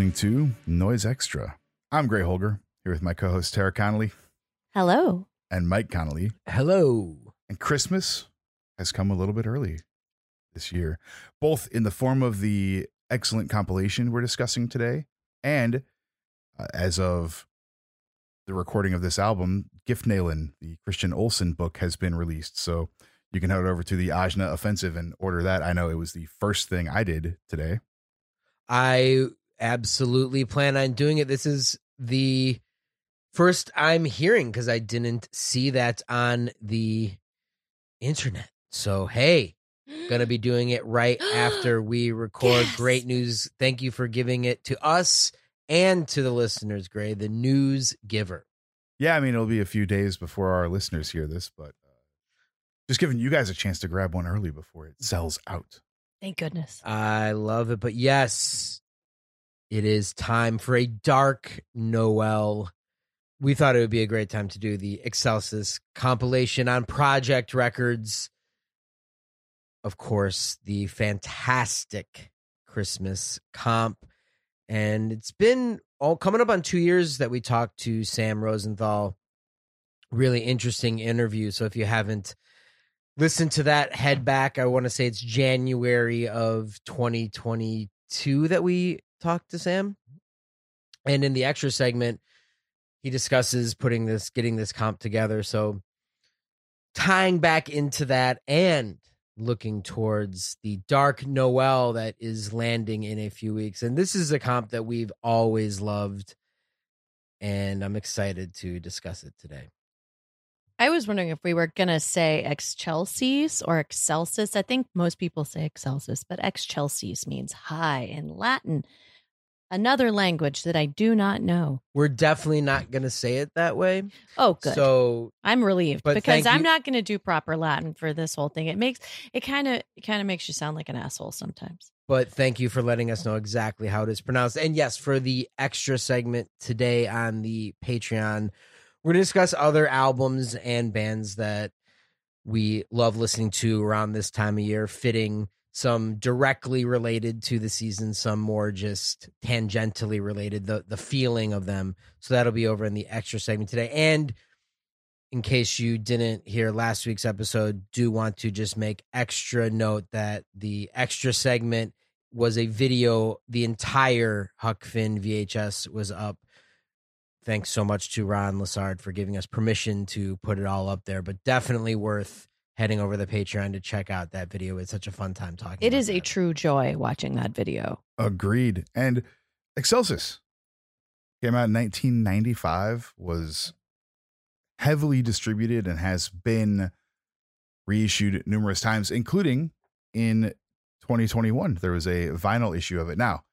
You're listening to Noisextra. I'm Gray Holger, here with my co host Tara Connolly Hello. and Mike Connolly. Hello. And Christmas has come a little bit early this year, both in the form of the excellent compilation we're discussing today, and uh, as of the recording of this album, Giftnalen, the Kristian Olsson book, has been released. So you can head over to the Ajna Offensive and order that. I know it was the first thing I did today. I absolutely plan on doing it. This is the first I'm hearing because I didn't see that on the internet. So, hey, gonna be doing it right after we record. Yes. Great news. Thank you for giving it to us and to the listeners, Gray, the news giver. Yeah, I mean, it'll be a few days before our listeners hear this, but uh, just giving you guys a chance to grab one early before it sells out. Thank goodness. I love it. But yes, it is time for a dark Noel. We thought it would be a great time to do the Excelsis compilation on Projekt Records. Of course, the fantastic Christmas comp. And it's been all coming up on two years that we talked to Sam Rosenthal. Really interesting interview. So if you haven't listened to that head back i want to say it's january of 2022 that we talked to sam. And in the extra segment he discusses putting this getting this comp together. So tying back into that and looking towards the dark noel that is landing in a few weeks. And this is a comp that we've always loved and i'm excited to discuss it today I was wondering if we were going to say excelsis or excelsis. I think most people say excelsis, but excelsis means high in Latin, another language that I do not know. we're definitely not going to say it that way Oh, good. so I'm relieved because I'm you- not going to do proper Latin for this whole thing. It makes it kind of it kind of makes you sound like an asshole sometimes. but thank you for letting us know exactly how it is pronounced. And yes, for the extra segment today on the Patreon, we're going to discuss other albums and bands that we love listening to around this time of year, fitting some directly related to the season, some more just tangentially related, the the feeling of them. So that'll be over in the extra segment today. And in case you didn't hear last week's episode, do want to just make extra note that the extra segment was a video. The entire Huck Finn VHS was up. Thanks so much to Ron Lassard for giving us permission to put it all up there, but definitely worth heading over the Patreon to check out that video. It's such a fun time talking. It about is a true joy watching that video. Agreed. And Excelsis came out in 1995, was heavily distributed and has been reissued numerous times, including in 2021. There was a vinyl issue of it. Now,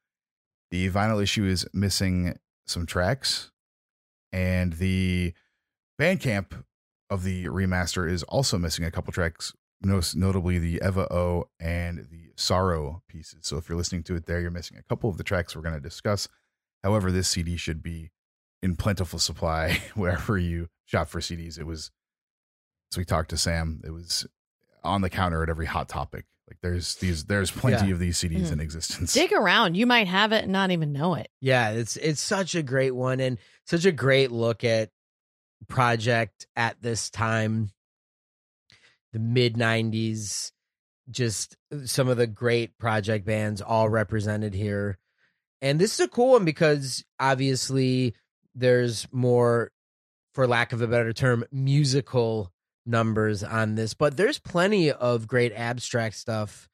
the vinyl issue is missing some tracks, and the Bandcamp of the remaster is also missing a couple tracks, most notably the Eva O and the Sorrow pieces. So if you're listening to it there, you're missing a couple of the tracks we're going to discuss. However, this CD should be in plentiful supply wherever you shop for CDs. It was, as we talked to Sam, it was on the counter at every Hot Topic. Like there's these, there's plenty Yeah. of these CDs Mhm. in existence. Dig around, you might have it and not even know it. Yeah, it's it's such a great one and such a great look at Projekt at this time. The mid 90s just some of the great Projekt bands all represented here. And this is a cool one because obviously there's more for lack of a better term musical numbers on this, but there's plenty of great abstract stuff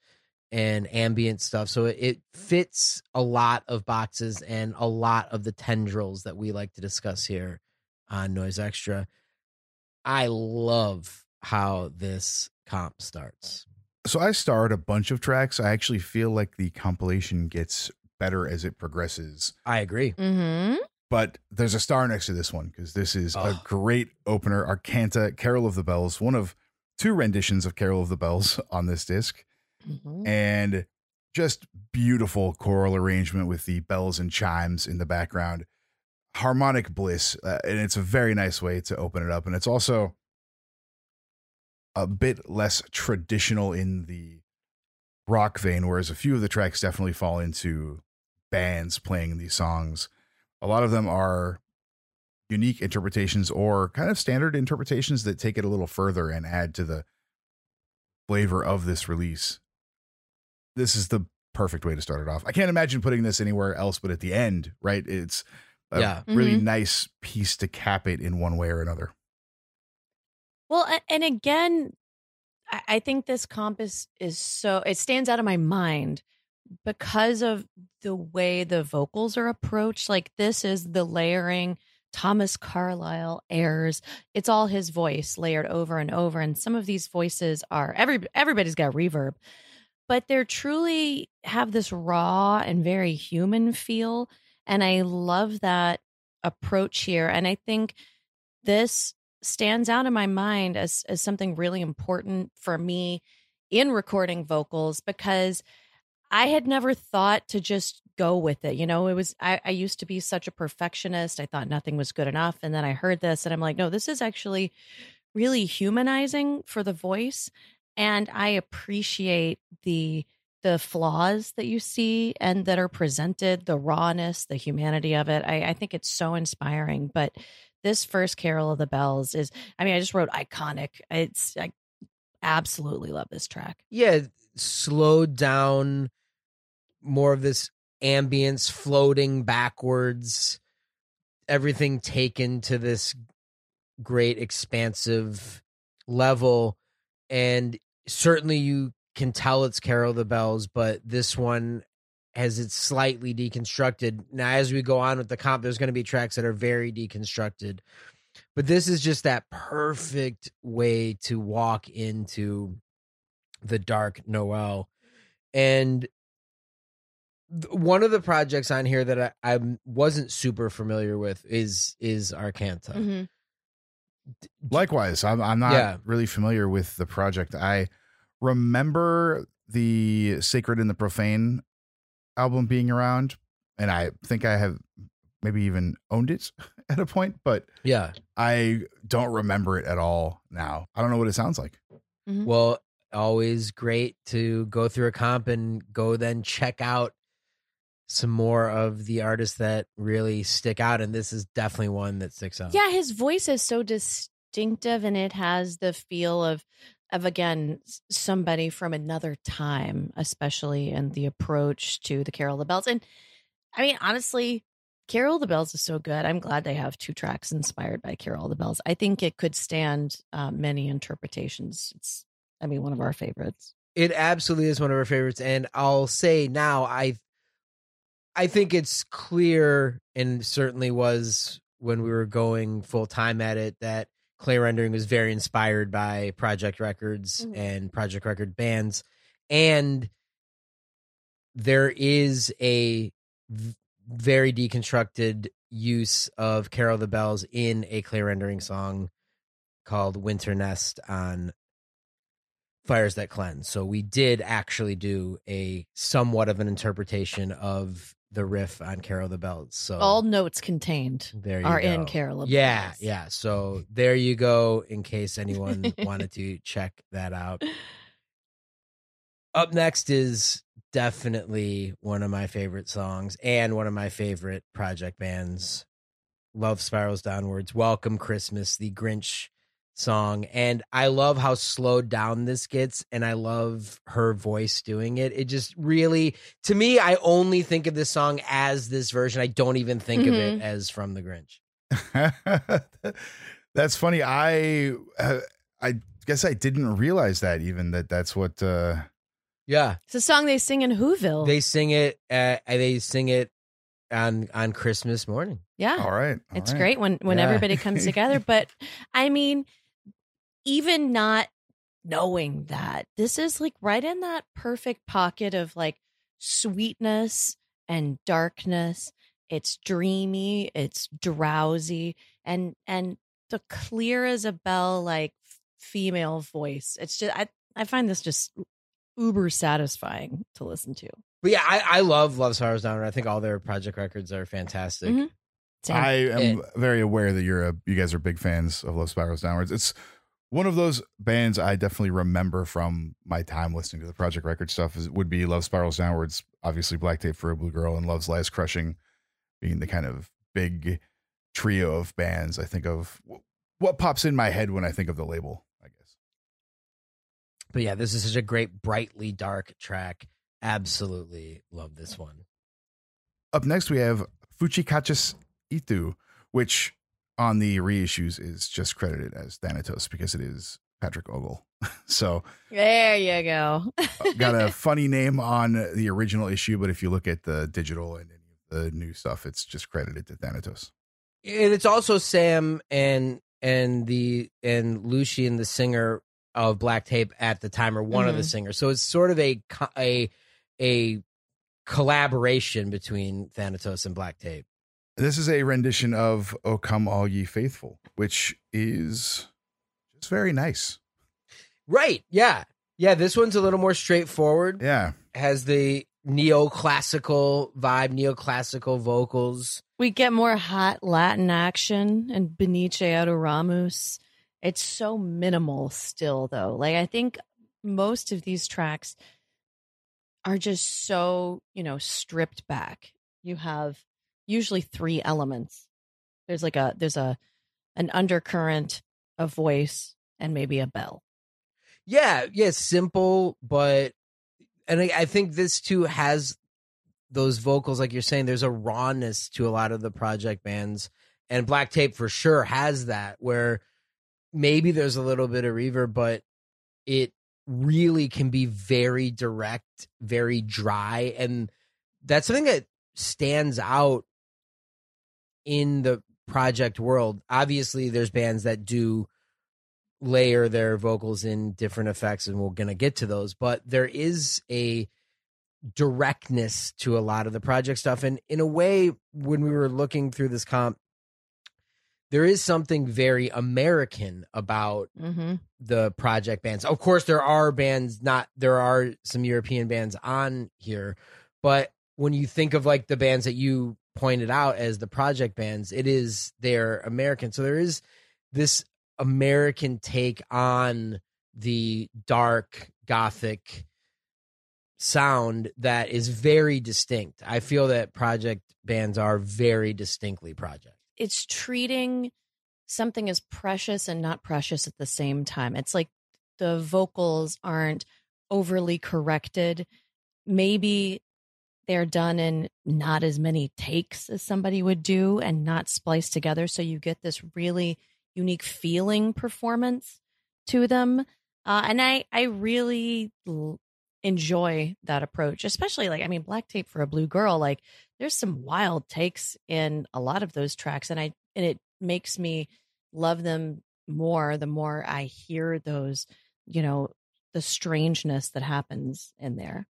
and ambient stuff. So it, it fits a lot of boxes and a lot of the tendrils that we like to discuss here on Noisextra. I love how this comp starts. So I start a bunch of tracks. I actually feel like the compilation gets better as it progresses. I agree. Mm-hmm. But there's a star next to this one because this is a Oh. great opener. Arcanta, Carol of the Bells, one of two renditions of Carol of the Bells on this disc, Mm-hmm. and just beautiful choral arrangement with the bells and chimes in the background. Harmonic bliss, uh, and it's a very nice way to open it up. And it's also a bit less traditional in the rock vein, whereas a few of the tracks definitely fall into bands playing these songs. A lot of them are unique interpretations or kind of standard interpretations that take it a little further and add to the flavor of this release. This is the perfect way to start it off. I can't imagine putting this anywhere else but at the end, right? It's a Yeah. really Mhm. nice piece to cap it in one way or another. Well, and again, I, I think this comp is, is so it stands out of my mind because of the way the vocals are approached. Like this is the layering Thomas Carlyle airs. It's all his voice layered over and over. And some of these voices are every everybody's got reverb, but they're truly have this raw and very human feel. And I love that approach here. And I think this stands out in my mind as as something really important for me in recording vocals because I had never thought to just go with it. You know, it was I, I used to be such a perfectionist. I thought nothing was good enough. And then I heard this and I'm like, no, this is actually really humanizing for the voice. And I appreciate the the flaws that you see and that are presented, the rawness, the humanity of it. I, I think it's so inspiring. But this first Carol of the Bells is, I mean, I just wrote iconic. It's, I absolutely love this track. yeah, slowed down, more of this ambience floating backwards, everything taken to this great expansive level. And certainly you can tell it's Carol the Bells, but this one has it slightly deconstructed. Now, as we go on with the comp, there's going to be tracks that are very deconstructed. But this is just that perfect way to walk into the dark Noel. And one of the projects on here that I, I wasn't super familiar with is is Arcanta. Mhm. Likewise, I'm I'm not Yeah. really familiar with the project. I remember the Sacred and the Profane album being around, and I think I have maybe even owned it at a point, but Yeah. I don't remember it at all now. I don't know what it sounds like. Well, always great to go through a comp and go then check out some more of the artists that really stick out. And this is definitely one that sticks out. Yeah, his voice is so distinctive and it has the feel of of again somebody from another time, especially in the approach to the Carol the Bells. And I mean, honestly, Carol the Bells is so good. I'm glad they have two tracks inspired by Carol the Bells. I think it could stand uh, many interpretations. It's, I mean, one of our favorites. It absolutely is one of our favorites. And I'll say now, I I think it's clear and certainly was when we were going full time at it that clay rendering was very inspired by Projekt records Mhm. and Projekt record bands and there is a v- very deconstructed use of carol the bells in a clay rendering song called winter nest on fires that cleanse so we did actually do a somewhat of an interpretation of the riff on carol the bells so All notes contained there are go. in Carol Yeah, Bells. yeah. So there you go. In case anyone wanted to check that out. Up next is definitely one of my favorite songs and one of my favorite Projekt bands. Love spirals downwards. Welcome Christmas, the Grinch song, and I love how slowed down this gets, and I love her voice doing it. It just really, to me, I only think of this song as this version. I don't even think of it as from the Grinch. that's funny. I uh, I guess I didn't realize that even that that's what uh Yeah, It's a song they sing in Whoville. they sing it. Uh, they sing it on on Christmas morning. yeah. all right. all It's right. great when when Yeah. everybody comes together. But I mean, even not knowing that, this is like right in that perfect pocket of like sweetness and darkness. It's dreamy, it's drowsy, and and the clear as a bell, like female voice. It's just I I find this just uber satisfying to listen to. But yeah, I, I love Love Spirals Downward. I think all their Projekt records are fantastic. Mhm. Same. I am And- very aware that you're a you guys are big fans of Love Spirals Downwards. It's One of those bands I definitely remember from my time listening to the Projekt Record stuff is, would be Love Spirals Downwards, obviously Black Tape for a Blue Girl, and Love's Last Crushing being the kind of big trio of bands I think of. What pops in my head when I think of the label, I guess. But yeah, this is such a great, brightly dark track. Absolutely love this one. Up next, we have Fuchikachis Itu, which on the reissues is just credited as Thanatos because it is Patrick Ogle. so there you go. got a funny name on the original issue, but if you look at the digital and any of the new stuff, it's just credited to Thanatos. And it's also Sam and and the and Lucian, the singer of Black Tape at the time, or one mm-hmm. of the mm-hmm. singers. So it's sort of a a a collaboration between Thanatos and Black Tape. This is a rendition of "O Come All Ye Faithful," which is just very nice. Right? Yeah, yeah. This one's a little more straightforward. Yeah, has the neoclassical vibe, neoclassical vocals. We get more hot Latin action and Venite Adoremus. It's so minimal still, though. Like I think most of these tracks are just so you know stripped back. You have usually three elements. There's like a there's a an undercurrent, a voice, and maybe a bell. Yeah, yeah, simple, but and I, I think this too has those vocals, like you're saying. There's a rawness to a lot of the Projekt bands, and Black Tape for sure has that. Where maybe there's a little bit of reverb, but it really can be very direct, very dry, and that's something that stands out in the Projekt world. Obviously, there's bands that do layer their vocals in different effects, and we're going to get to those, but there is a directness to a lot of the Projekt stuff. And in a way, when we were looking through this comp, there is something very American about mm-hmm. the Projekt bands. Of course, there are bands, not there are some European bands on here, but when you think of like the bands that you pointed out as the Projekt bands, it is they're American. So there is this American take on the dark gothic sound that is very distinct. I feel that Projekt bands are very distinctly Projekt. It's treating something as precious and not precious at the same time. It's like the vocals aren't overly corrected. Maybe they're done in not as many takes as somebody would do and not spliced together. So you get this really unique feeling performance to them. Uh, and I, I really l- enjoy that approach, especially like, I mean, Black Tape for a Blue Girl, like there's some wild takes in a lot of those tracks. And I, and it makes me love them more the more I hear those, you know, the strangeness that happens in there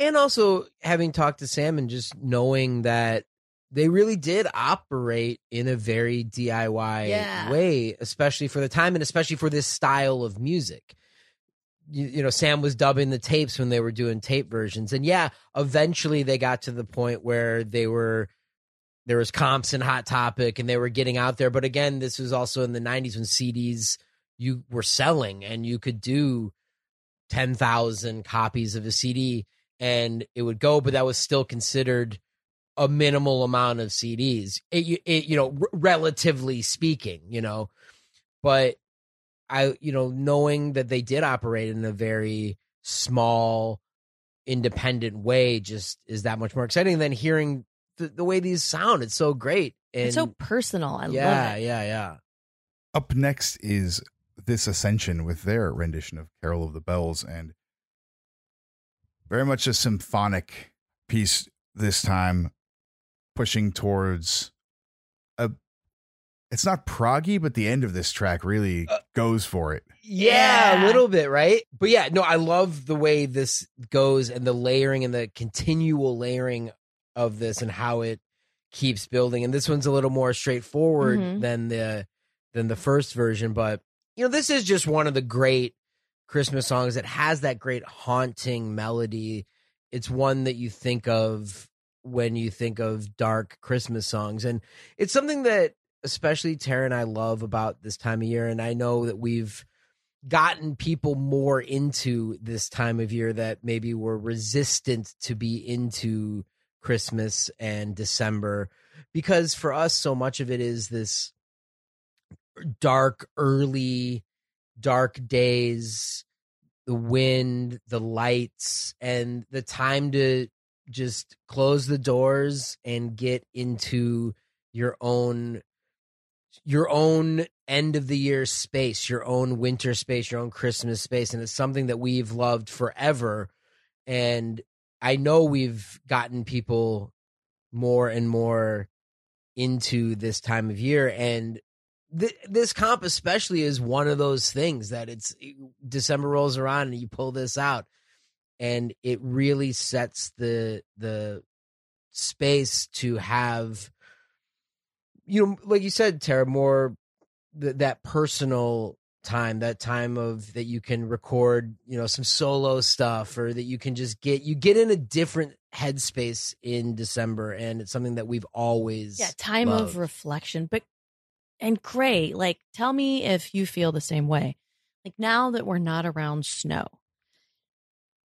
and also having talked to Sam and just knowing that they really did operate in a very DIY yeah. way, especially for the time and especially for this style of music. You, you, know, Sam was dubbing the tapes when they were doing tape versions. And yeah, eventually they got to the point where they were there was comps and Hot Topic and they were getting out there. But again, this was also in the 90s when CDs you were selling and you could do 10,000 copies of a CD and it would go, but that was still considered a minimal amount of CDs. It, it, you know, r- relatively speaking, you know, but I, you know, knowing that they did operate in a very small, independent way, just is that much more exciting than hearing the, the way these sound. It's so great. And it's so personal. I yeah, love it. Yeah, yeah. Yeah. Up next is this ascension with their rendition of Carol of the Bells and very much a symphonic piece this time, pushing towards a. It's not proggy, but the end of this track really uh, goes for it. Yeah, a little bit, right? But yeah, no, I love the way this goes and the layering and the continual layering of this and how it keeps building. And this one's a little more straightforward mm-hmm. than the than the first version, but you know, this is just one of the great Christmas songs. It has that great haunting melody. It's one that you think of when you think of dark Christmas songs. And it's something that especially Tara and I love about this time of year, and I know that we've gotten people more into this time of year that maybe were resistant to be into Christmas and December because for us so much of it is this dark early dark days the wind the lights and the time to just close the doors and get into your own your own end of the year space, your own winter space, your own Christmas space. And it's something that we've loved forever. And I know we've gotten people more and more into this time of year. And th- this comp, especially, is one of those things that it's December rolls around and you pull this out. And it really sets the the space to have you know, like you said, Tara, more th- that personal time, that time of that you can record, you know, some solo stuff, or that you can just get you get in a different headspace in December, and it's something that we've always yeah time loved. of reflection. But and Gray, like, tell me if you feel the same way. Like now that we're not around snow,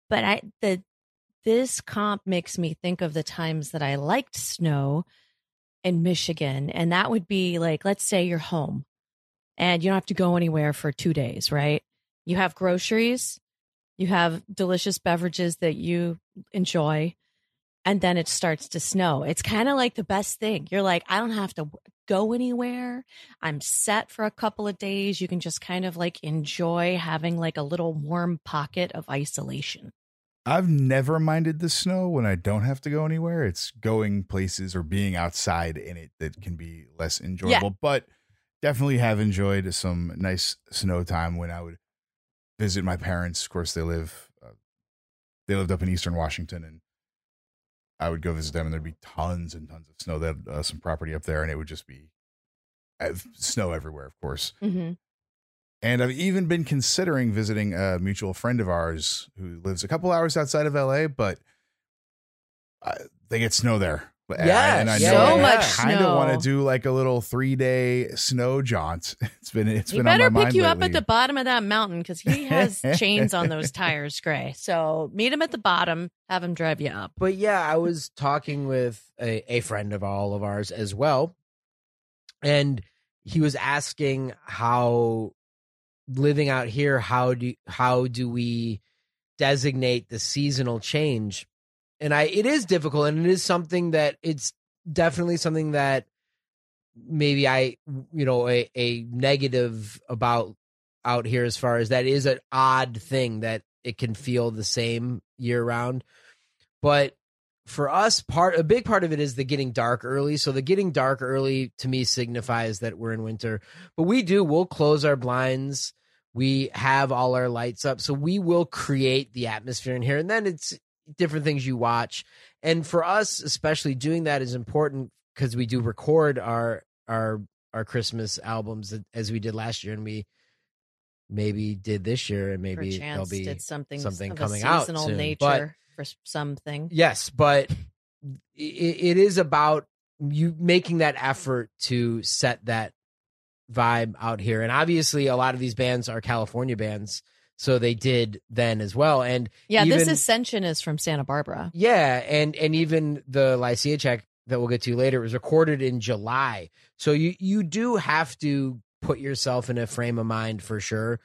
but I the this comp makes me think of the times that I liked snow in Michigan. And that would be like, let's say you're home and you don't have to go anywhere for two days, right? You have groceries, you have delicious beverages that you enjoy, and then it starts to snow. It's kind of like the best thing. You're like, I don't have to go anywhere. I'm set for a couple of days. You can just kind of like enjoy having like a little warm pocket of isolation. I've never minded the snow when I don't have to go anywhere. It's going places or being outside in it that can be less enjoyable. But definitely have enjoyed some nice snow time when I would visit my parents. Of course, they live uh, they lived up in Eastern Washington, and I would go visit them, and there'd be tons and tons of snow. They had uh, some property up there, and it would just be uh, snow everywhere. Of course, Mm-hmm. and I've even been considering visiting a mutual friend of ours who lives a couple hours outside of LA, but uh, they get snow there. But- Yeah, and I yeah, know yeah, So I much kind of want to do like a little three day snow jaunt. It's been it's He been better on my pick mind you better pick you up at the bottom of that mountain because he has chains on those tires, Gray. So meet him at the bottom, have him drive you up. But yeah, I was talking with a, a friend of all of ours as well. And he was asking how living out here, how do how do we designate the seasonal change? And I it is difficult and it is something that it's definitely something that maybe I you know a, a negative about out here as far as that is an odd thing that it can feel the same year round. But for us, part a big part of it is the getting dark early. So the getting dark early to me signifies that we're in winter. But we do, we'll close our blinds. We have all our lights up. So we will create the atmosphere in here. And then it's different things you watch. And for us, especially doing that is important because we do record our our our Christmas albums as we did last year and we maybe did this year and maybe there'll be something, something of coming a out soon. nature But- for something. Yes, but it, it is about you making that effort to set that vibe out here. And obviously, a lot of these bands are California bands, so they did then as well. And Yeah, this Ascension is from Santa Barbara. yeah, and and even the Lycia check that we'll get to later was recorded in July. So you you do have to put yourself in a frame of mind for sure.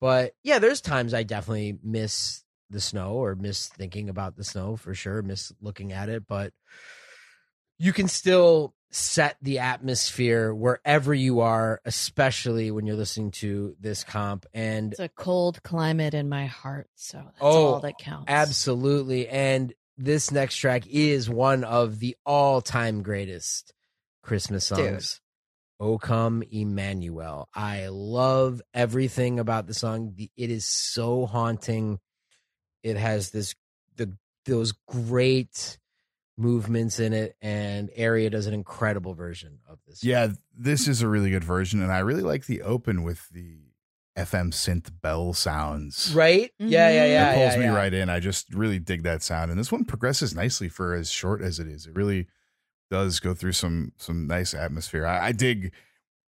But yeah, there's times I definitely miss the snow or miss thinking about the snow for sure, miss looking at it, but you can still set the atmosphere wherever you are, especially when you're listening to this comp and It's a cold climate in my heart, so that's Oh, all that counts. Absolutely. And this next track is one of the all time greatest Christmas Dude. songs. O come Emmanuel. I love everything about the song. It is so haunting. It has this the those great movements in it, and Aria does an incredible version of this. Yeah, this is a really good version, and I really like the open with the FM synth bell sounds. Right? Yeah, yeah, Mhm. yeah. it pulls yeah, me yeah. right in. I just really dig that sound, and this one progresses nicely for as short as it is. It really does go through some some nice atmosphere. I, I dig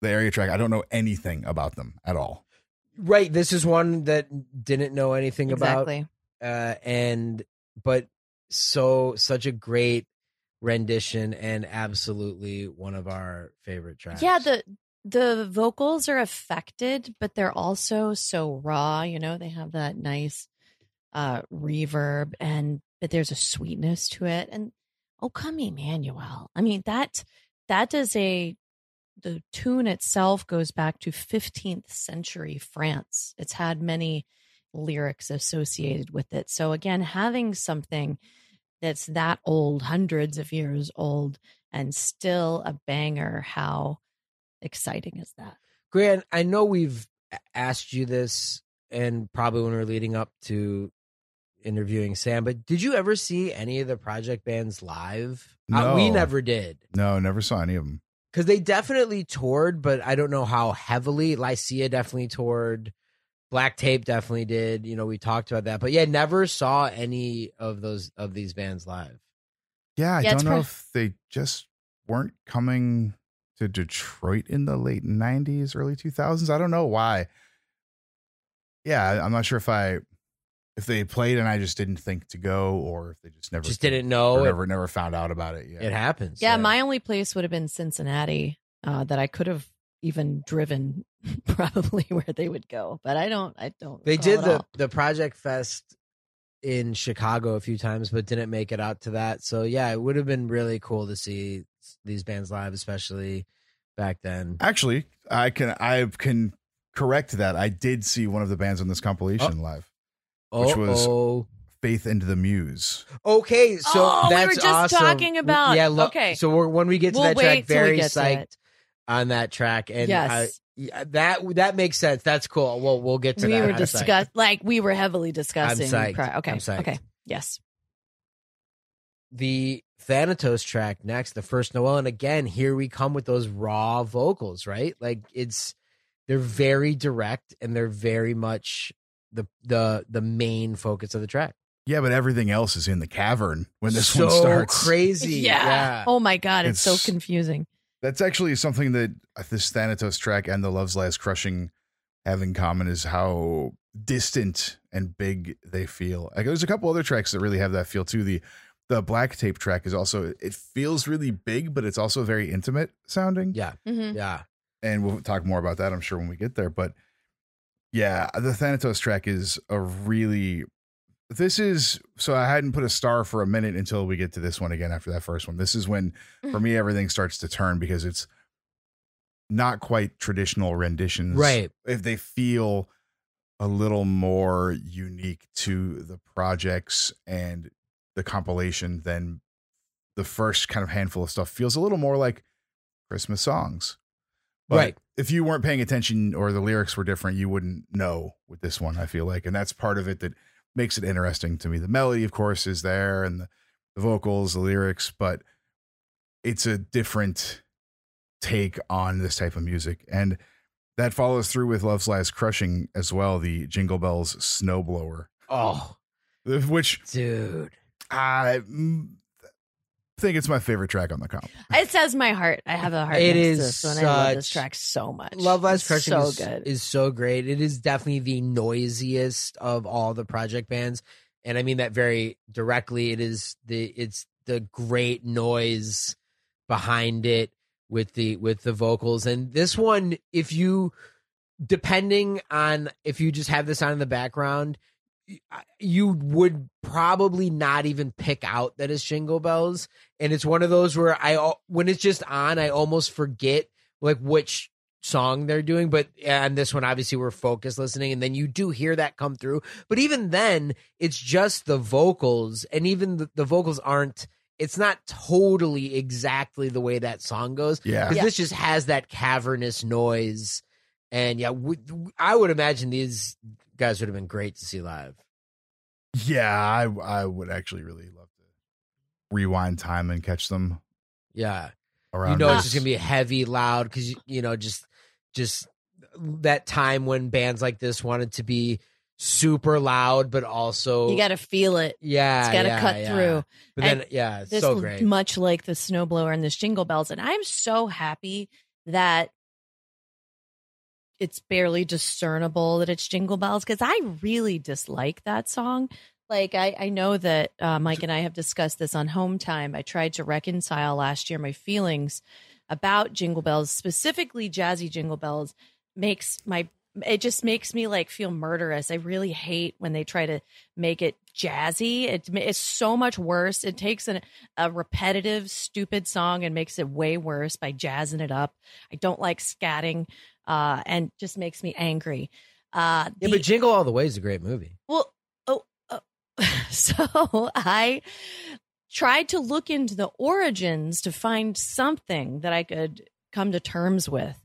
the Aria track. I don't know anything about them at all. Right. This is one that didn't know anything Exactly. about, uh, and but so such a great rendition and absolutely one of our favorite tracks. Yeah, the the vocals are affected, but they're also so raw, you know, they have that nice uh reverb and but there's a sweetness to it. And oh come Emmanuel. I mean that that is a the tune itself goes back to 15th century France. It's had many lyrics associated with it. So again, having something that's that old, hundreds of years old, and still a banger, how exciting is that? Grant, I know we've asked you this, and probably when we are leading up to interviewing Sam, but did you ever see any of the Projekt bands live? Uh, we never did. No, never saw any of them. because they definitely toured, but I don't know how heavily. Lycia definitely toured. Black Tape definitely did. You know, we talked about that, but yeah, never saw any of those of these bands live. Yeah, I Yeah, don't know prob- if they just weren't coming to Detroit in the late '90s, early 2000s. I don't know why. Yeah, I- I'm not sure if I if they played and I just didn't think to go, or if they just never Just didn't know or it, never never found out about it. Yeah, it happens. Yeah, my only place would have been Cincinnati, uh, that I could have even driven probably where they would go, but I don't. I don't. they did the all. the Projekt Fest in Chicago a few times, but didn't make it out to that. So yeah, it would have been really cool to see these bands live, especially back then. Actually, I can I can correct that. I did see one of the bands on this oh. compilation live. Which was- Oh, Faith and the Muse. Okay, so Oh, we that's were just awesome. talking about- Yeah, look, okay. So we're, when we get to We'll that track, very psyched on that track, and yes, I, yeah, that that makes sense. That's cool. Well, we'll get to we that. We were I'm discuss like we were heavily discussing. psyched. pri- okay, I'm psyched. okay, yes. the Thanatos track next, the first Noel, and again, here we come with those raw vocals, right? Like it's they're very direct and they're very much the the the main focus of the track. Yeah, but everything else is in the cavern when this so one starts. crazy. Yeah. yeah. Oh my god, it's, It's- so confusing. That's actually something that this Thanatos track and the Love's Last Crushing have in common is how distant and big they feel. Like there's a couple other tracks that really have that feel too. The the black tape track is also it feels really big, but it's also very intimate sounding. Yeah. Mhm. Yeah. And we'll talk more about that, I'm sure, when we get there. But yeah, the Thanatos track is a really this is so I hadn't put a star for a minute until we get to this one again after that first one. This is when mm-hmm. for me everything starts to turn because it's not quite traditional renditions. Right. If they feel a little more unique to the projects and the compilation than the first kind of handful of stuff feels a little more like Christmas songs. But Right. if you weren't paying attention or the lyrics were different, you wouldn't know with this one, I feel like. And that's part of it that makes it interesting to me. The melody, of course, is there and the, the vocals, the lyrics, but it's a different take on this type of music. And that follows through with Love's Last Crushing as well, the Jingle Bells Snowblower, Oh, which dude. I mm, think it's my favorite track on the comp. It says my heart. I have a heart. It is next to this one. I love this such- track so much. Love Last Crushing so is, good. is so great. It is definitely the noisiest of all the Projekt bands. And I mean that very directly. It is the it's the great noise behind it with the with the vocals. And this one, if you depending on if you just have this on in the background, you would probably not even pick out that it's Jingle Bells. And it's one of those where I when it's just on, I almost forget like which song they're doing. But and this one, obviously, we're focused listening, and then you do hear that come through. But even then, it's just the vocals, and even the, the vocals aren't. It's not totally exactly the way that song goes Yeah. because Yeah. this just has that cavernous noise. And yeah, we, I would imagine these guys would have been great to see live. Yeah, I I would actually really love to rewind time and catch them Yeah, around. you know, this. it's just gonna be heavy, loud because you know, just just that time when bands like this wanted to be super loud, but also You got to feel it. yeah, It's got to yeah, cut yeah. through. But And then yeah, it's This so great. much like the snowblower and the jingle bells, and I'm so happy that it's barely discernible that it's jingle bells because I really dislike that song. Like I, I know that uh, Mike and I have discussed this on Home Time. I tried to reconcile last year my feelings about jingle bells, specifically jazzy jingle bells, makes my it just makes me like feel murderous. I really hate when they try to make it jazzy. It, it's so much worse. It takes an, a repetitive, stupid song and makes it way worse by jazzing it up. I don't like scatting, uh, and just makes me angry. Uh, yeah, but Jingle All the Way is a great movie. well, oh, oh. so I tried to look into the origins to find something that I could come to terms with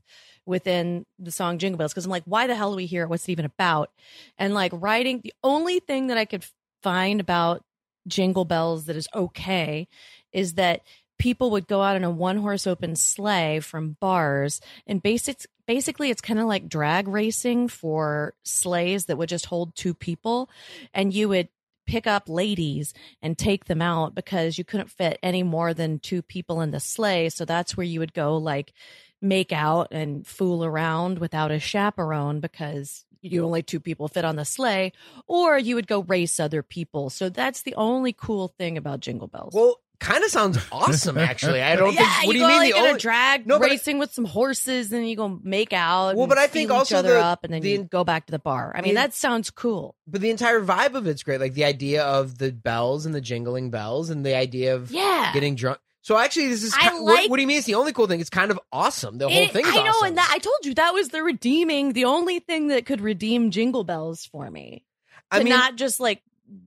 within the song Jingle Bells because I'm like, why the hell do we hear it? What's it even about? And like writing, the only thing that I could find about Jingle Bells that is okay is that people would go out in a one horse open sleigh from bars and basic, basically it's kind of like drag racing for sleighs that would just hold two people and you would pick up ladies and take them out because you couldn't fit any more than two people in the sleigh so that's where you would go like make out and fool around without a chaperone because you only two people fit on the sleigh or you would go race other people. So that's the only cool thing about jingle bells. Well, kind of sounds awesome actually. I don't yeah, think. What do you you go mean? like the in only, a drag No, but I- racing with some horses, and you go make out. Well, but I think also other the- up, and then the- you go back to the bar. I mean, the- that sounds cool. but the entire vibe of it's great. Like the idea of the bells and the jingling bells, and the idea of Yeah, getting drunk. So actually, this is. I ki- what, like- what do you mean? It's the only cool thing. It's kind of awesome. The whole It- thing. Is I know, awesome. and that I told you that was the redeeming, the only thing that could redeem Jingle Bells for me. I mean, not just like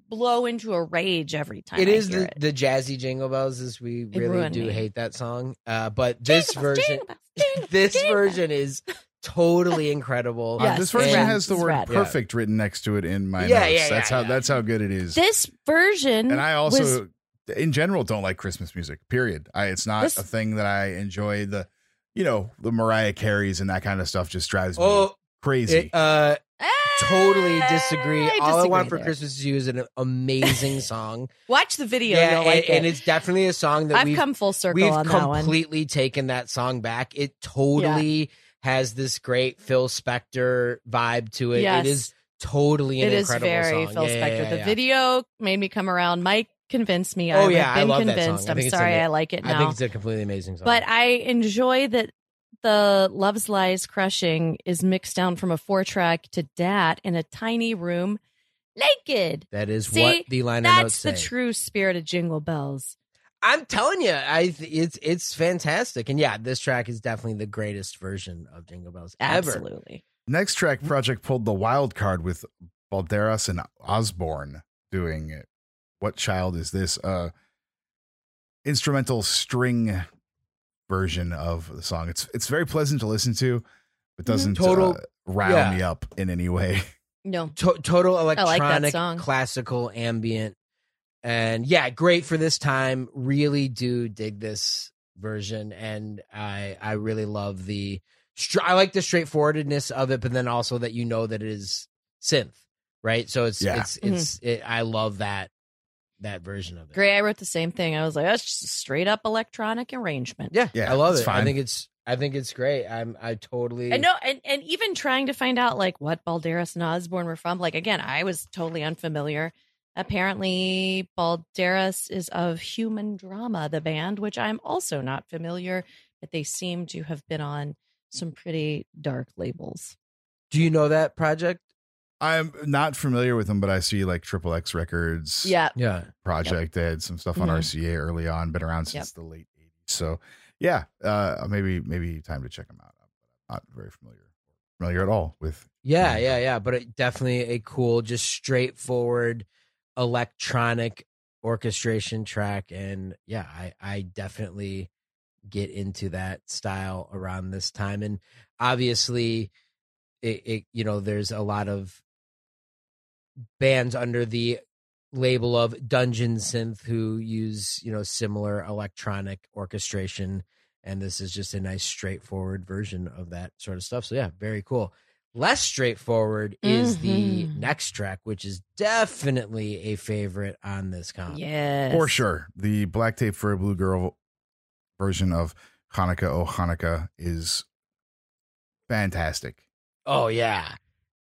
blow into a rage every time. it I is hear the, it. the jazzy jingle bells. Is we It really do me. hate that song. Uh, but this Jingle version, Jingle bells, jingle this jingle version is totally incredible. Uh, this version it's has the word rad. perfect written next to it in my Yeah, notes. yeah, that's yeah, how yeah. that's how good it is. This version, and I was- also in general don't like Christmas music. Period. I it's not This- a thing that I enjoy the you know, the Mariah Careys and that kind of stuff just drives me Oh, crazy. it, uh, totally Eh, disagree. I All I disagree want for there. Christmas is you is an amazing song. Watch the video. yeah, you'll like and, and it's definitely a song that I've we've come full circle we've on that one. completely taken that song back. It totally has this great Phil Spector vibe to it. Yes. It is totally an It is incredible very song. Phil Yeah, yeah, Spector. yeah, the video made me come around. Mike convinced me. Oh, I've yeah, I been love that convinced. song. I I'm think it's sorry, ama- I like it I now. think it's a completely amazing song. but I enjoy that the Love's Last Crushing is mixed down from a four track to dat in a tiny room naked. that is See, what the liner notes say. That's the true spirit of Jingle Bells. I'm telling you, I th- it's it's fantastic, and yeah, this track is definitely the greatest version of Jingle Bells ever. Absolutely. Next track Projekt pulled the wild card with Balderas and Osborne doing it. What child is this? Uh instrumental string version of the song. It's it's very pleasant to listen to, but doesn't Total- uh, rile yeah. me up in any way. No. To- total like electronic, song. classical, ambient, and yeah, great for this time. Really do dig this version, and I I really love the. str- I like the straightforwardness of it, but then also that you know that it is synth, right? So it's Yeah. it's it's it, I love that that version of it. Great. I wrote the same thing. I was like, that's just a straight up electronic arrangement. Yeah, Yeah, I love it's it. I think it's I think it's great. I'm I totally I know and, and even trying to find out like what Balderas and Osborne were from. Like again, I was totally unfamiliar. Apparently, Balderas is of Human Drama, the band, which I'm also not familiar. But they seem to have been on some pretty dark labels. Do you know that project? I'm not familiar with them, but I see like Triple X Records Yeah, Yeah. project. They had some stuff on Mhm. RCA early on, been around since the late 80s. So yeah, uh maybe maybe time to check them out. I'm not very familiar familiar at all with Yeah, yeah, yeah. But it, definitely a cool, just straightforward electronic orchestration track. And yeah, I, I definitely get into that style around this time. And obviously, it, it you know, there's a lot of bands under the label of Dungeon Synth who use, you know, similar electronic orchestration. And this is just a nice, straightforward version of that sort of stuff. So, yeah, very cool. less straightforward is the Mhm. next track, which is definitely a favorite on this comp. yeah For sure. The Black Tape for a Blue Girl version of Hanukkah Oh Hanukkah is fantastic. Oh yeah.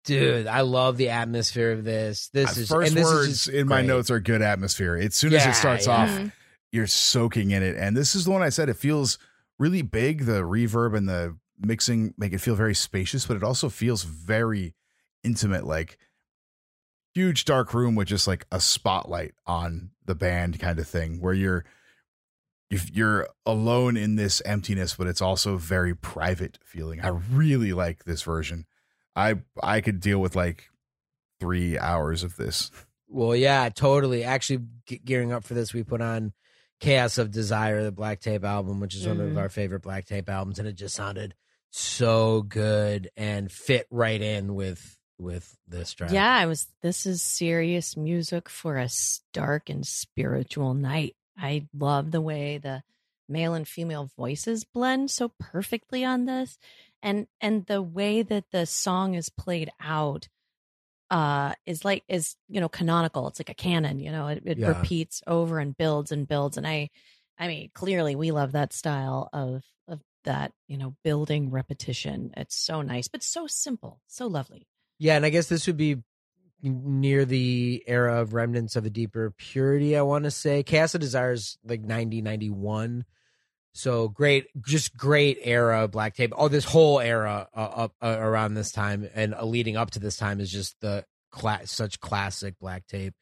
Dude, I love the atmosphere of this. This Uh, is First and this is words just in my great. notes are good atmosphere. As soon as Yeah, it starts yeah. off, Mhm. you're soaking in it. And this is the one I said it feels really big. The reverb and the mixing make it feel very spacious, but it also feels very intimate, like huge dark room with just like a spotlight on the band kind of thing, where you're if you're alone in this emptiness, but it's also very private feeling. I really like this version. I I could deal with like three hours of this. Well, yeah, totally. Actually, ge- gearing up for this, we put on Chaos of Desire, the Black Tape album, which is one of Mhm. our favorite Black Tape albums, and it just sounded so good and fit right in with with this track. Yeah, I was. This is serious music for a s- dark and spiritual night. I love the way the male and female voices blend so perfectly on this, and and the way that the song is played out uh is like is you know canonical it's like a canon you know it, it Yeah. repeats over and builds and builds and i i mean clearly we love that style of of that you know building repetition it's so nice but so simple so lovely Yeah, and I guess this would be near the era of remnants of a deeper purity, I want to say. Chaos of Desires like 90, 91. So great, just great era of Black Tape. Oh, this whole era uh, up uh, around this time and uh, leading up to this time is just the cla- such classic Black Tape.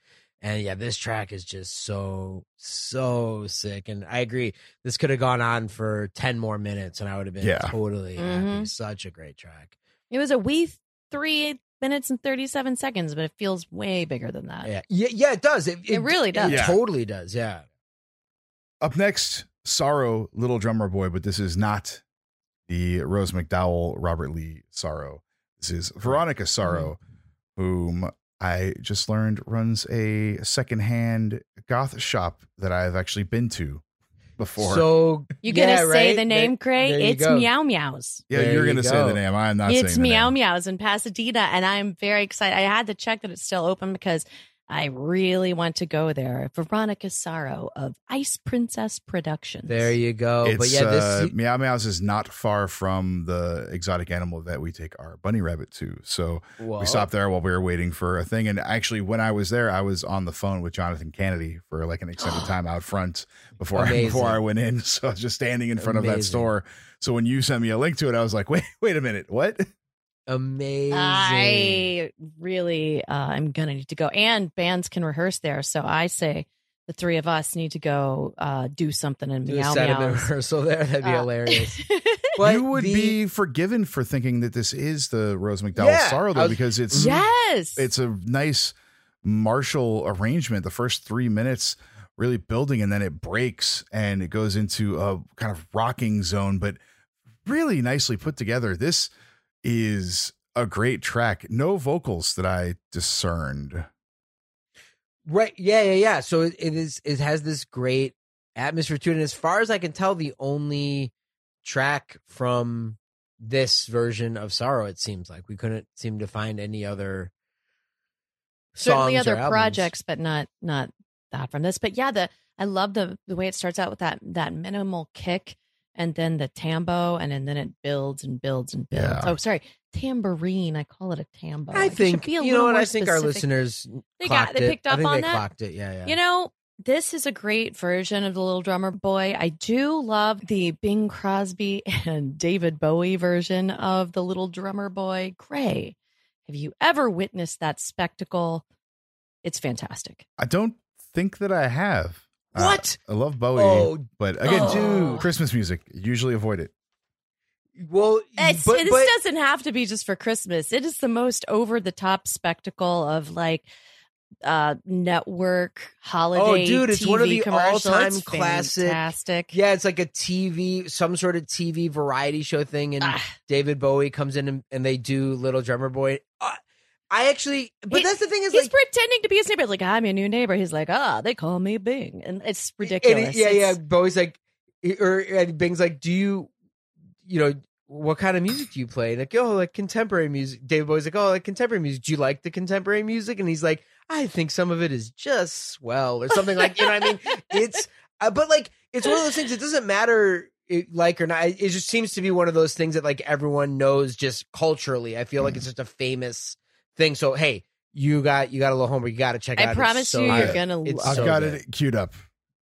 And yeah, this track is just so so sick. And I agree, this could have gone on for ten more minutes, and I would have been Yeah. totally happy. Mhm. Such a great track. It was a wee three minutes and 37 seconds, but it feels way bigger than that. Yeah, yeah, yeah it does. It, It really does. It Yeah. totally does. Yeah. Up next, Sorrow, Little Drummer Boy, but this is not the Rose McDowall, Robert Lee Sorrow. This is Veronica mm-hmm. Sorrow, whom I just learned runs a secondhand goth shop that I've actually been to before. So You yeah, gonna say right? the name, There- Craig? there It's go. Meow Meows. yeah, there you're you going to say go. the name. I'm not It's saying the Meow name. Meows in Pasadena, and I'm very excited. I had to check that it's still open because I really want to go there. Veronica Sorrow of Ice Princess Productions. There you go. It's, but yeah, this uh, Meow Meows is not far from the exotic animal that we take our bunny rabbit to. So Whoa. we stopped there while we were waiting for a thing. And actually, when I was there, I was on the phone with Jonathan Kennedy for like an extended time out front before I, before I went in. So I was just standing in front of that store. So when you sent me a link to it, I was like, wait, wait a minute, what? Amazing. I really uh, I'm gonna need to go, and bands can rehearse there. So I say the three of us need to go uh, do something in Do a Meow sediment Meows. rehearsal there. That'd be Uh, hilarious. But you would the- be forgiven for thinking that this is the Rose McDowall Yeah, sorrow, though, was- because it's yes, it's a nice martial arrangement. The first three minutes really building, and then it breaks and it goes into a kind of rocking zone, but really nicely put together. This is a great track. No vocals that I discerned. Right. Yeah, yeah, yeah. So it, it is it has this great atmosphere to it. And as far as I can tell, the only track from this version of Sorrow, it seems like. We couldn't seem to find any other certainly songs or other albums. projects, but not not that from this. But yeah, the I love the the way it starts out with that that minimal kick and then the tambo and, then then it builds and builds and builds. Yeah. Oh, sorry, tambourine. I call it a tambo. I It think be a you know what I think our listeners They got- clocked they it. picked I up think on they that? clocked it. Yeah, yeah. You know, this is a great version of the Little Drummer Boy. I do love the Bing Crosby and David Bowie version of the Little Drummer Boy. Gray, have you ever witnessed that spectacle? It's fantastic. I don't think that I have. Uh, What? I love Bowie, Oh, but again, Oh. Christmas music usually avoid it. well, It's, but, this but doesn't have to be just for Christmas. It is the most over the top spectacle of like uh network holiday. Oh, dude, it's one of TV the all-time classic- Fantastic. yeah, it's like a TV, some sort of TV variety show thing, and Ah. David Bowie comes in and, and they do Little Drummer Boy. Uh, I actually, but He- that's the thing is He's like, pretending to be his neighbor. Like, I'm your new neighbor. He's like, ah, they call me Bing. And it's ridiculous. he- yeah, yeah. It's- Bowie's like, or and Bing's like, do you, you know, what kind of music do you play? Like, oh, like contemporary music. David Bowie's like, oh, like contemporary music. Do you like the contemporary music? And he's like, I think some of it is just swell or something like, you know what I mean? It's, uh, but like, it's one of those things. It doesn't matter it, like or not. It just seems to be one of those things that like everyone knows just culturally. I feel like Mm. it's just a famous thing. So, hey, you got, you got a little homework. You got to check it out. I It's promise so you, you're gonna It's love I've so got good. it queued up.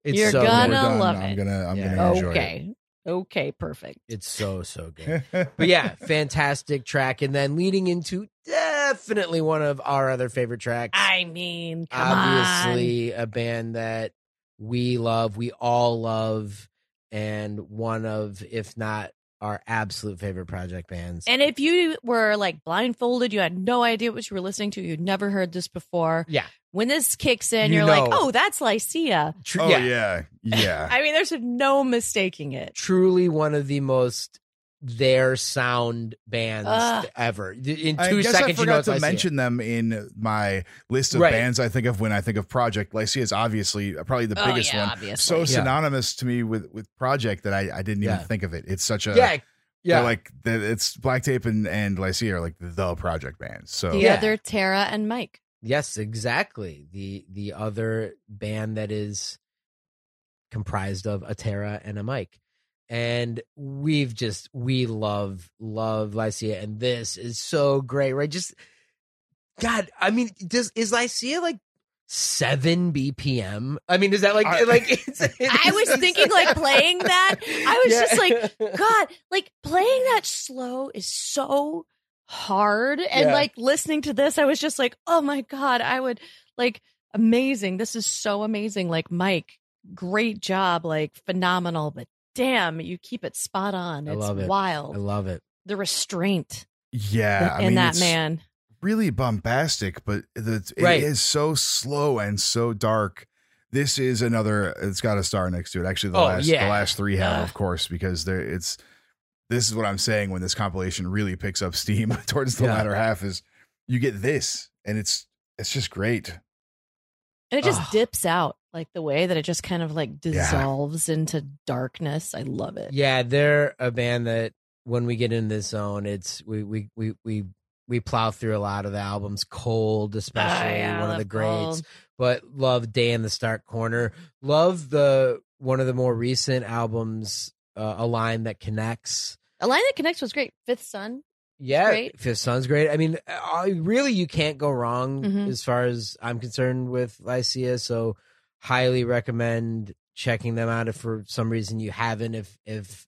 It's You're so gonna we're done, love I'm gonna I'm Yeah. gonna enjoy Okay. Okay, perfect. It's so, so good. But yeah, fantastic track. And then leading into definitely one of our other favorite tracks. I mean, come on. Obviously, a band that we love, we all love, and one of, if not our absolute favorite Projekt bands. And if you were like blindfolded, you had no idea what you were listening to, you'd never heard this before. Yeah. When this kicks in, You you are like, oh, that's Lycia. Tru- oh yeah, yeah, yeah. I mean, there's no mistaking it. truly one of the most their sound bands Ugh. ever. In two I guess I seconds, you know forgot it's to Lycia. mention them in my list of Right. bands I think of when I think of Projekt. Lycia is obviously uh, probably the Oh, biggest yeah, one. obviously. So Yeah. synonymous to me with with Projekt that I, I didn't even Yeah. think of it. It's such a Yeah, yeah. like the, it's Black Tape and and Lycia are like the Projekt bands. So the Yeah. other Tara and Mike. Yes, exactly. The the other band that is comprised of a Tara and a Mike. And we've just we love love Lycia and this is so great, right? Just God, I mean, does is Lycia like seven BPM? I mean, is that like I- like it's, I was thinking, like, playing that. I was just like, God, like playing that slow is so hard. And Yeah. like listening to this, I was just like, oh my God, I would like amazing. This is so amazing. Like, Mike, great job. Like, phenomenal. But damn, you keep it spot on. I It's love it. wild. I love it. the restraint yeah, I in mean that it's man. really bombastic, but the, it Right. is so slow and so dark. This is another. It's got a star next to it. Actually, the Oh, last yeah. the last three have, Ugh. of course, because there it's. This is what I'm saying when this compilation really picks up steam towards the Yeah. latter half. Is you get this, and it's it's just great. And it just Ugh. dips out like the way that it just kind of like dissolves into darkness. I love it. Yeah, they're a band that when we get in this zone, it's we we we we we plow through a lot of the albums. Cold, especially Oh, yeah, one of the greats. Cold. But love Day in the Stark Corner. Love the one of the more recent albums, uh, a line that connects. A line that connects was great. Fifth Son. Yeah, great. Fifth Son's great. I mean, uh, really, you can't go wrong Mhm. as far as I'm concerned with Lycia. So, highly recommend checking them out if for some reason you haven't. If if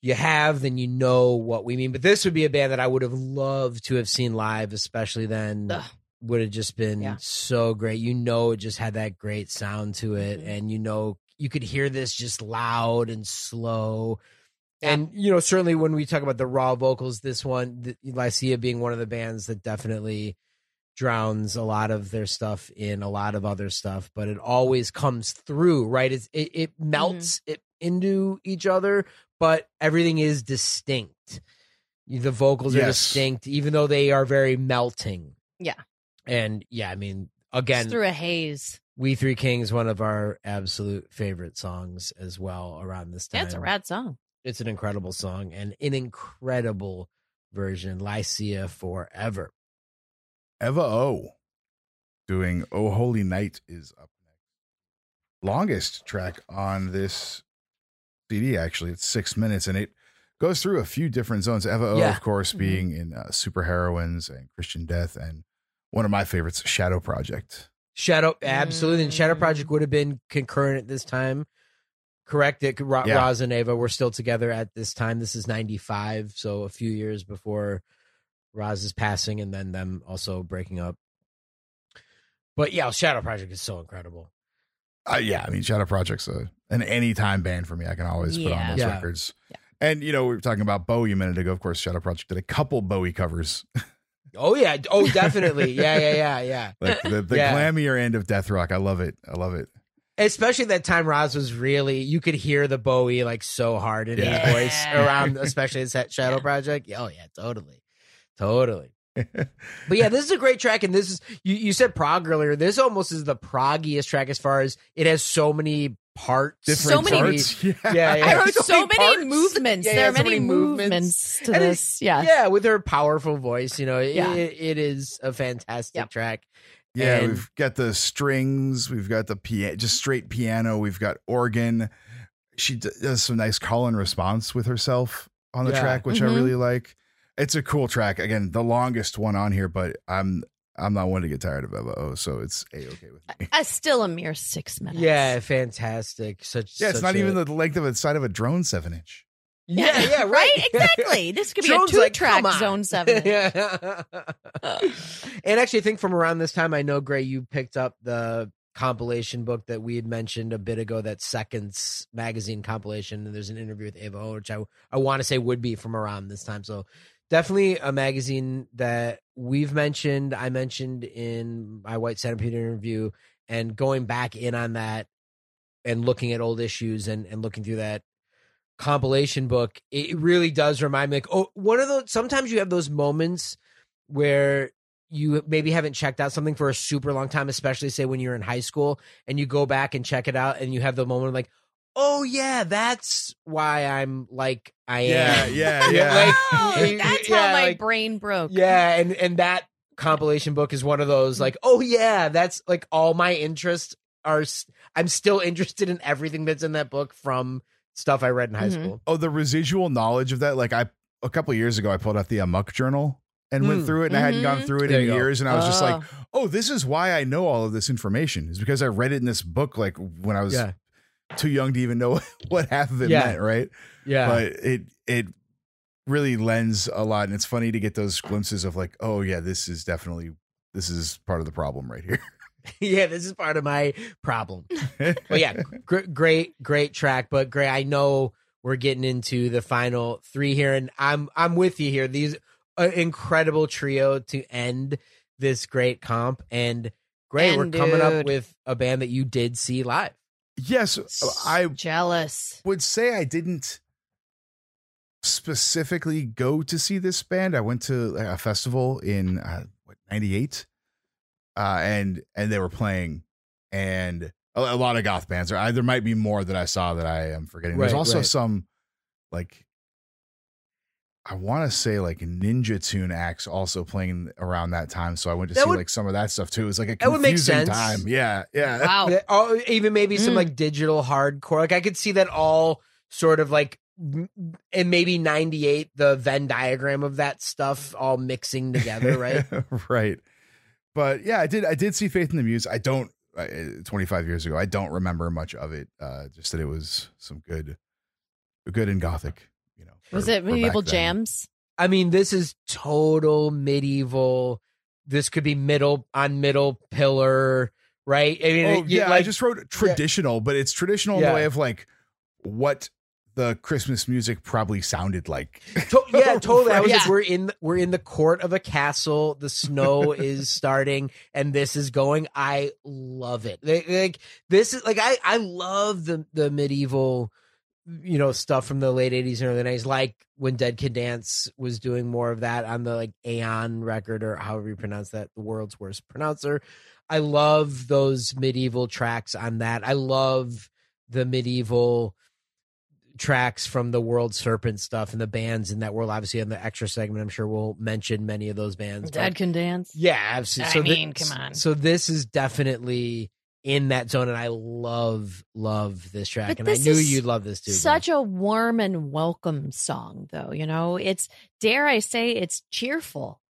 you have, then you know what we mean. But this would be a band that I would have loved to have seen live, especially then. Ugh. Would have just been Yeah. so great. You know, it just had that great sound to it, Mhm. and you know, you could hear this just loud and slow. Yeah. And you know, certainly when we talk about the raw vocals, this one, the, Lycia being one of the bands that definitely drowns a lot of their stuff in a lot of other stuff, but it always comes through, right? It's, it it mm-hmm. melts it into each other, but everything is distinct. The vocals are distinct, even though they are very melting. Yeah. And yeah, I mean, It's again, through a haze. We Three Kings, one of our absolute favorite songs as well around this time. That's a rad song. It's an incredible song and an incredible version, Lycia Forever. Eva O doing Oh Holy Night is up next. Longest track on this CD, actually. It's six minutes and it goes through a few different zones. Eva O, Yeah. of course, Mhm. being in uh, Super Heroines and Christian Death, and one of my favorites, Shadow Project. Shadow, absolutely. And Shadow Mm. Project would have been concurrent at this time. Correct. It, Ra- Yeah. Roz and Ava were still together at this time. This is 95, so a few years before Roz's passing and then them also breaking up. But yeah, Shadow Project is so incredible. Uh, yeah, I mean, Shadow Project's a, an anytime band for me. I can always put on those Yeah. records. Yeah. And, you know, we were talking about Bowie a minute ago. Of course, Shadow Project did a couple Bowie covers, Oh, yeah. Oh, definitely. yeah, yeah, yeah, yeah. like the, the Yeah. glammier end of Death Rock. I love it. I love it. Especially that time Roz was really, you could hear the Bowie like so hard in Yeah. his voice around, especially his Shadow Yeah. Project. Oh, yeah, totally. Totally. But yeah, this is a great track, and this is you. You said prog earlier. This almost is the proggiest track as far as it has so many parts. So many- parts. Yeah. Yeah, yeah. I wrote So so, many many movements. Yeah, there yeah, are so many, many movements, movements. to And this. Yeah. Yeah, with her powerful voice, you know, it, Yeah. it, it is a fantastic Yep. track. Yeah, And- we've got the strings, we've got the piano, just straight piano, we've got organ. She d- does some nice call and response with herself on the Yeah. track, which Mhm. I really like. It's a cool track. Again, the longest one on here, but I'm I'm not one to get tired of Eva O, so it's a okay with me. Uh, still a mere six minutes. Yeah, fantastic. Such Yeah, it's such not a- even the length of the side of a drone seven inch. Yeah, yeah, right. Exactly. This could be Drone's a two like, track zone seven. yeah. and actually, I think from around this time, I know Gray, you picked up the compilation book that we had mentioned a bit ago, that Seconds magazine compilation. And there's an interview with Ava, O, which I I want to say would be from around this time. So definitely a magazine that we've mentioned. I mentioned in my White Centipede interview, and going back in on that and looking at old issues and and looking through that compilation book, it really does remind me like, oh, one of those sometimes you have those moments where you maybe haven't checked out something for a super long time, especially say when you're in high school and you go back and check it out and you have the moment like, oh yeah, that's why I'm like I Yeah, am. yeah, Yeah, yeah. like- Oh, that's Yeah, how my like- brain broke. Yeah, and and that compilation book is one of those like, oh yeah, that's like all my interests are. I'm still interested in everything that's in that book from stuff I read in high Mhm. school. Oh, the residual knowledge of that. Like I a couple of years ago, I pulled out the Amok journal and went Mm. through it, and I hadn't gone Mhm. through it There in you go. years, and I was just like, Oh. oh, this is why I know all of this information is because I read it in this book like when I was Yeah, too young to even know what half of it Yeah. meant, right? yeah, But it it really lends a lot, and it's funny to get those glimpses of like, oh yeah, this is definitely this is part of the problem right here. yeah. This is part of my problem. But yeah, gr- great, great track. But Gray, I know we're getting into the final three here, and I'm I'm with you here. These uh, incredible trio to end this great comp, and Gray, And we're coming up with a band that you did see live. Yes, I jealous. would say I didn't specifically go to see this band. I went to a festival in uh, what '98, uh, and and they were playing, and a, a lot of goth bands. Or I, there might be more that I saw that I am forgetting. There's also right. some like I want to say like Ninja Tune acts also playing around that time. So I went to That see would- like some of that stuff too. It was like a That would make confusing sense. time. Yeah, yeah. Wow. That- or even maybe some Mm. like digital hardcore. Like I could see that all sort of like m- and maybe 98 the Venn diagram of that stuff all mixing together, right? right. But yeah, I did. I did see Faith and the Muse. I don't. Uh, 25 years ago, I don't remember much of it. Uh, just that it was some good, good and gothic. You know, Was for- it medieval jams? I mean, this is total medieval. This could be middle on middle pillar, right? I mean, Oh it- you- yeah, I just wrote traditional, but it's traditional in Yeah. the way of like what the Christmas music probably sounded like. To- yeah, totally. I was Yeah. like, we're in we're in the court of a castle. The snow is starting, and this is going. I love it. Like, like, this is like I I love the the medieval, you know, stuff from the late eighties and early nineties. Like when Dead Can Dance was doing more of that on the like Aion record or however you pronounce that, the world's worst pronouncer. I love those medieval tracks on that. I love the medieval tracks from the World Serpent stuff and the bands in that world. Obviously, in the extra segment, I'm sure we'll mention many of those bands. Dead can dance. yeah, absolutely. I thi- mean, come on. So this is definitely in that zone, and I love love this track, But and I knew you'd love this too. Such a warm and welcome song, though. You know, it's dare I say, it's cheerful.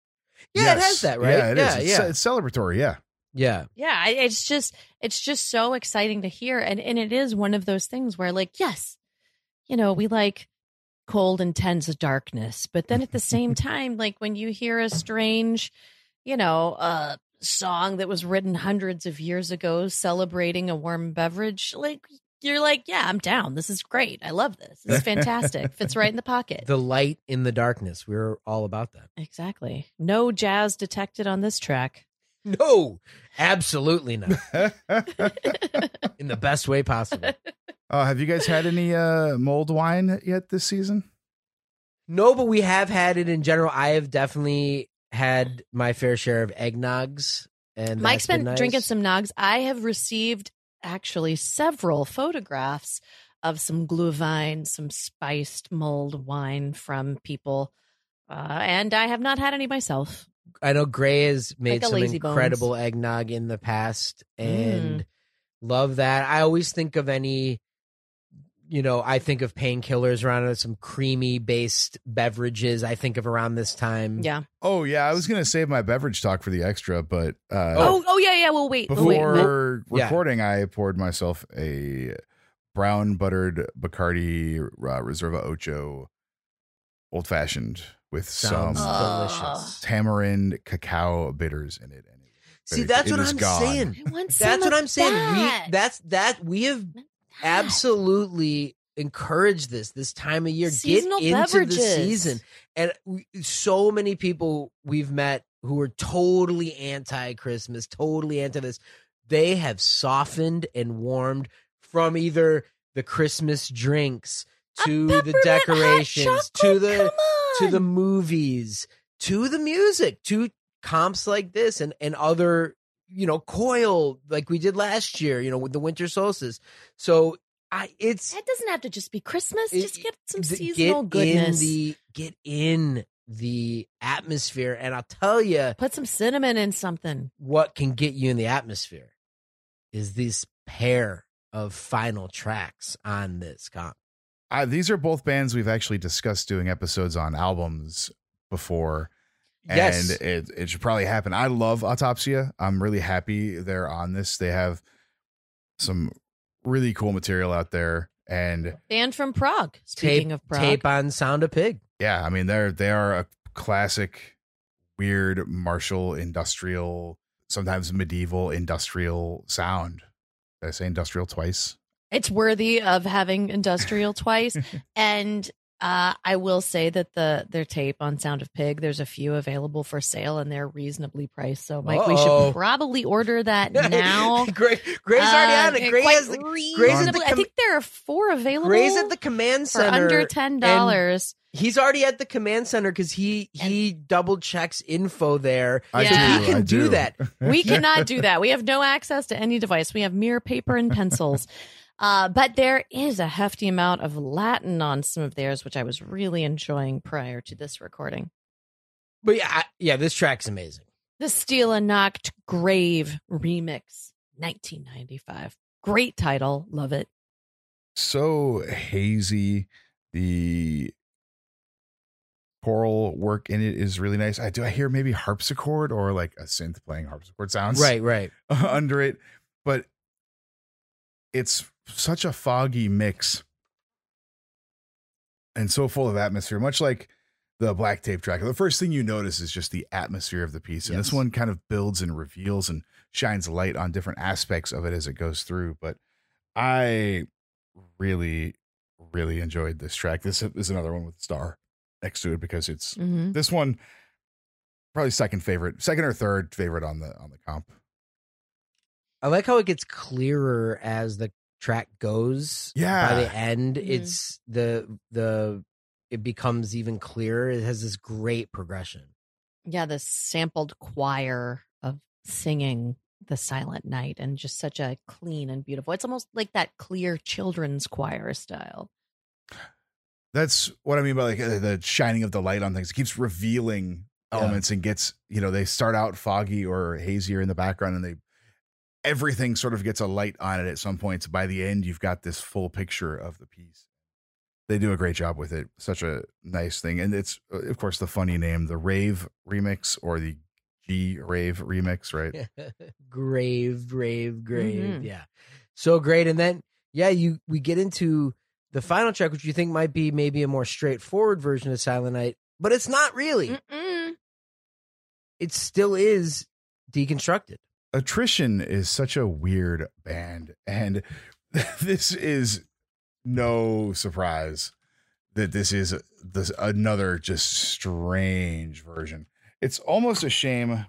yeah, it has that right. Yeah, it is. yeah, It's, yeah, it's celebratory. Yeah. yeah. Yeah, it's just it's just so exciting to hear, and and it is one of those things where, like, yes, you know, we like cold, intense darkness, but then at the same time, like when you hear a strange, you know, uh song that was written hundreds of years ago celebrating a warm beverage, like you're like, yeah, I'm down. This is great. I love this. This is fantastic. Fits right in the pocket. The light in the darkness. We're all about that. exactly. No jazz detected on this track. No, absolutely not. In the best way possible. Uh, have you guys had any uh, mulled wine yet this season? No, but we have had it in general. I have definitely had my fair share of eggnogs, and Mike's that's been nice. drinking some nogs. I have received actually several photographs of some glühwein, some spiced mulled wine from people. Uh, and I have not had any myself. I know Gray has made Like some Lazy Bones. incredible eggnog in the past and Mm. love that. I always think of any, you know, I think of painkillers around it, some creamy based beverages. I think of around this time. Yeah. Oh yeah, I was gonna save my beverage talk for the extra, but uh, Oh, oh, yeah, yeah. We'll wait. We'll wait. before Yeah. recording, I poured myself a brown buttered Bacardi uh, Reserva Ocho old fashioned with Sounds some delicious. tamarind cacao bitters in it. And it- See, that's it what is I'm gone. saying. I want some That's what I'm saying. We that's that we have absolutely encourage this this time of year. Seasonal Get into beverages. the season, and we, so many people we've met who are totally anti Christmas, totally anti this. They have softened and warmed from either the Christmas drinks to the decorations to the to the movies to the music to comps like this and and other you know coil like we did last year you know with the winter solstice so i it's That doesn't have to just be Christmas. it- Just get some th- seasonal get goodness. in the get in the atmosphere and i'll tell you Put some cinnamon in something. what can get you in the atmosphere is this pair of final tracks on this comp Uh, these are both bands we've actually discussed doing episodes on albums before. Yes and it it should probably happen. I love Autopsia. I'm really happy they're on this. They have some really cool material out there, and Band from Prague. Speaking tape, of Prague. tape on sound of pig yeah, I mean they're they are a classic, weird martial industrial, sometimes medieval industrial sound. Did I say industrial twice? It's worthy of having industrial twice. and uh, I will say that the their tape on Sound of Pig, there's a few available for sale and they're reasonably priced. So Mike, we Uh-oh. should probably order that now. Gray, Gray's already Uh, on it. Gray has the, reasonably. at the I think there are four available. Gray's at the command center for center. under ten dollars. He's already at the command center because he he double checks info there. I Yeah. So do. he can I do that. We cannot do that. We have no access to any device. We have mere paper and pencils. Uh, but there is a hefty amount of Latin on some of theirs, which I was really enjoying prior to this recording. But yeah, I, yeah, this track's amazing. The Stille Nacht Grave remix, 1995. Great title. Love it. so hazy. The choral work in it is really nice. I do I hear maybe harpsichord or like a synth playing harpsichord sounds Right, right. under it, but it's such a foggy mix and so full of atmosphere, much like the black tape track. The first thing you notice is just the atmosphere of the piece. And this one kind of builds and reveals and shines light on different aspects of it as it goes through. But I really, really enjoyed this track. This is another one with star next to it because it's Mm-hmm. this one probably second favorite, second or third favorite on the on the comp. I like how it gets clearer as the track goes. Yeah. By the end, Mhm. it's the the it becomes even clearer. It has this great progression. Yeah, the sampled choir of singing the silent night and just such a clean and beautiful. It's almost like that clear children's choir style. That's what I mean by like uh, the shining of the light on things. It keeps revealing Yeah. elements and gets, you know, they start out foggy or hazier in the background and they everything sort of gets a light on it at some points. By the end, you've got this full picture of the piece. They do a great job with it. Such a nice thing. And it's uh, of course the funny name, the Rave remix or the G Rave remix, right? grave, grave, grave. Mhm. Yeah. So great. And then yeah, you we get into the final track, which you think might be maybe a more straightforward version of Silent Night, but it's not really. Mm-mm. It still is deconstructed. Attrition is such a weird band, and this is no surprise that this is this another just strange version. It's almost a shame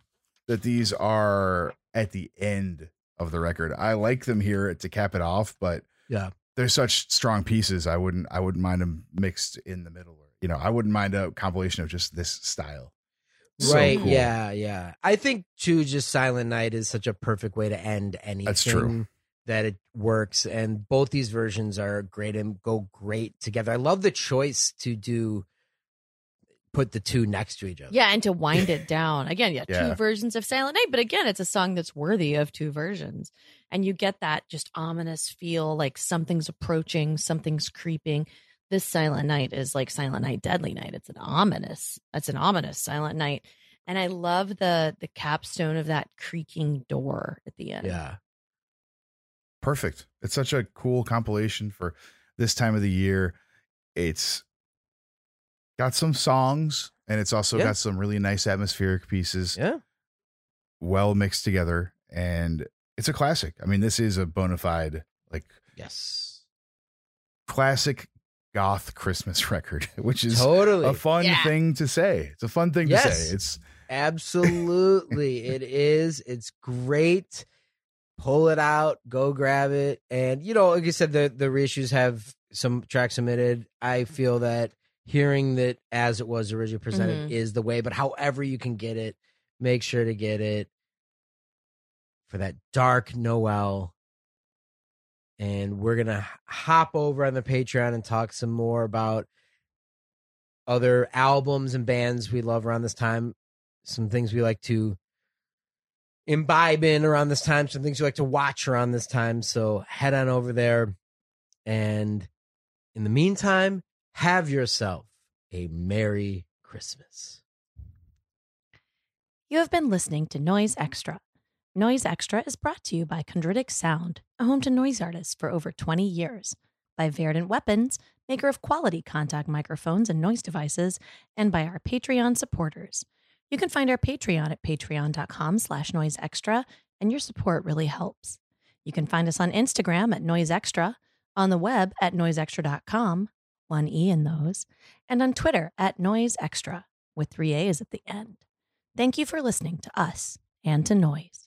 that these are at the end of the record. I like them here to cap it off, but Yeah. they're such strong pieces. I wouldn't I wouldn't mind them mixed in the middle. You know, I wouldn't mind a compilation of just this style. So right. cool. Yeah. Yeah. I think too, just Silent Night is such a perfect way to end anything. That's true. that it works. And both these versions are great and go great together. I love the choice to do put the two next to each other. Yeah, and to wind it down. Again, yeah, Yeah. two versions of Silent Night, but again, it's a song that's worthy of two versions. And you get that just ominous feel like something's approaching, something's creeping. This Silent Night is like Silent Night Deadly Night. It's an ominous. It's an ominous Silent Night. And I love the the capstone of that creaking door at the end. Yeah. perfect. It's such a cool compilation for this time of the year. It's got some songs and it's also Yeah. got some really nice atmospheric pieces, Yeah. well mixed together. And it's a classic. I mean, this is a bona fide, like, Yes. classic goth Christmas record, which is Totally. a fun Yeah. thing to say. It's a fun thing to say. It's Absolutely. it is. It's great. Pull it out, go grab it. And you know, like you said, the the reissues have some tracks submitted. I feel that hearing that as it was originally presented Mhm. is the way, but however you can get it, make sure to get it for that dark Noel. And we're gonna hop over on the Patreon and talk some more about other albums and bands we love around this time some things we like to imbibe in around this time, some things we like to watch around this time. So head on over there. And in the meantime, have yourself a Merry Christmas. You have been listening to Noisextra. Noisextra is brought to you by Chondritic Sound, a home to noise artists for over 20 years, by Verdant Weapons, maker of quality contact microphones and noise devices, and by our Patreon supporters. You can find our Patreon at patreon.com slash noisextra, and your support really helps. You can find us on Instagram at Noisextra, on the web at noisextra.com, one E in those, and on Twitter at Noisextra, with three A's at the end. Thank you for listening to us and to Noise.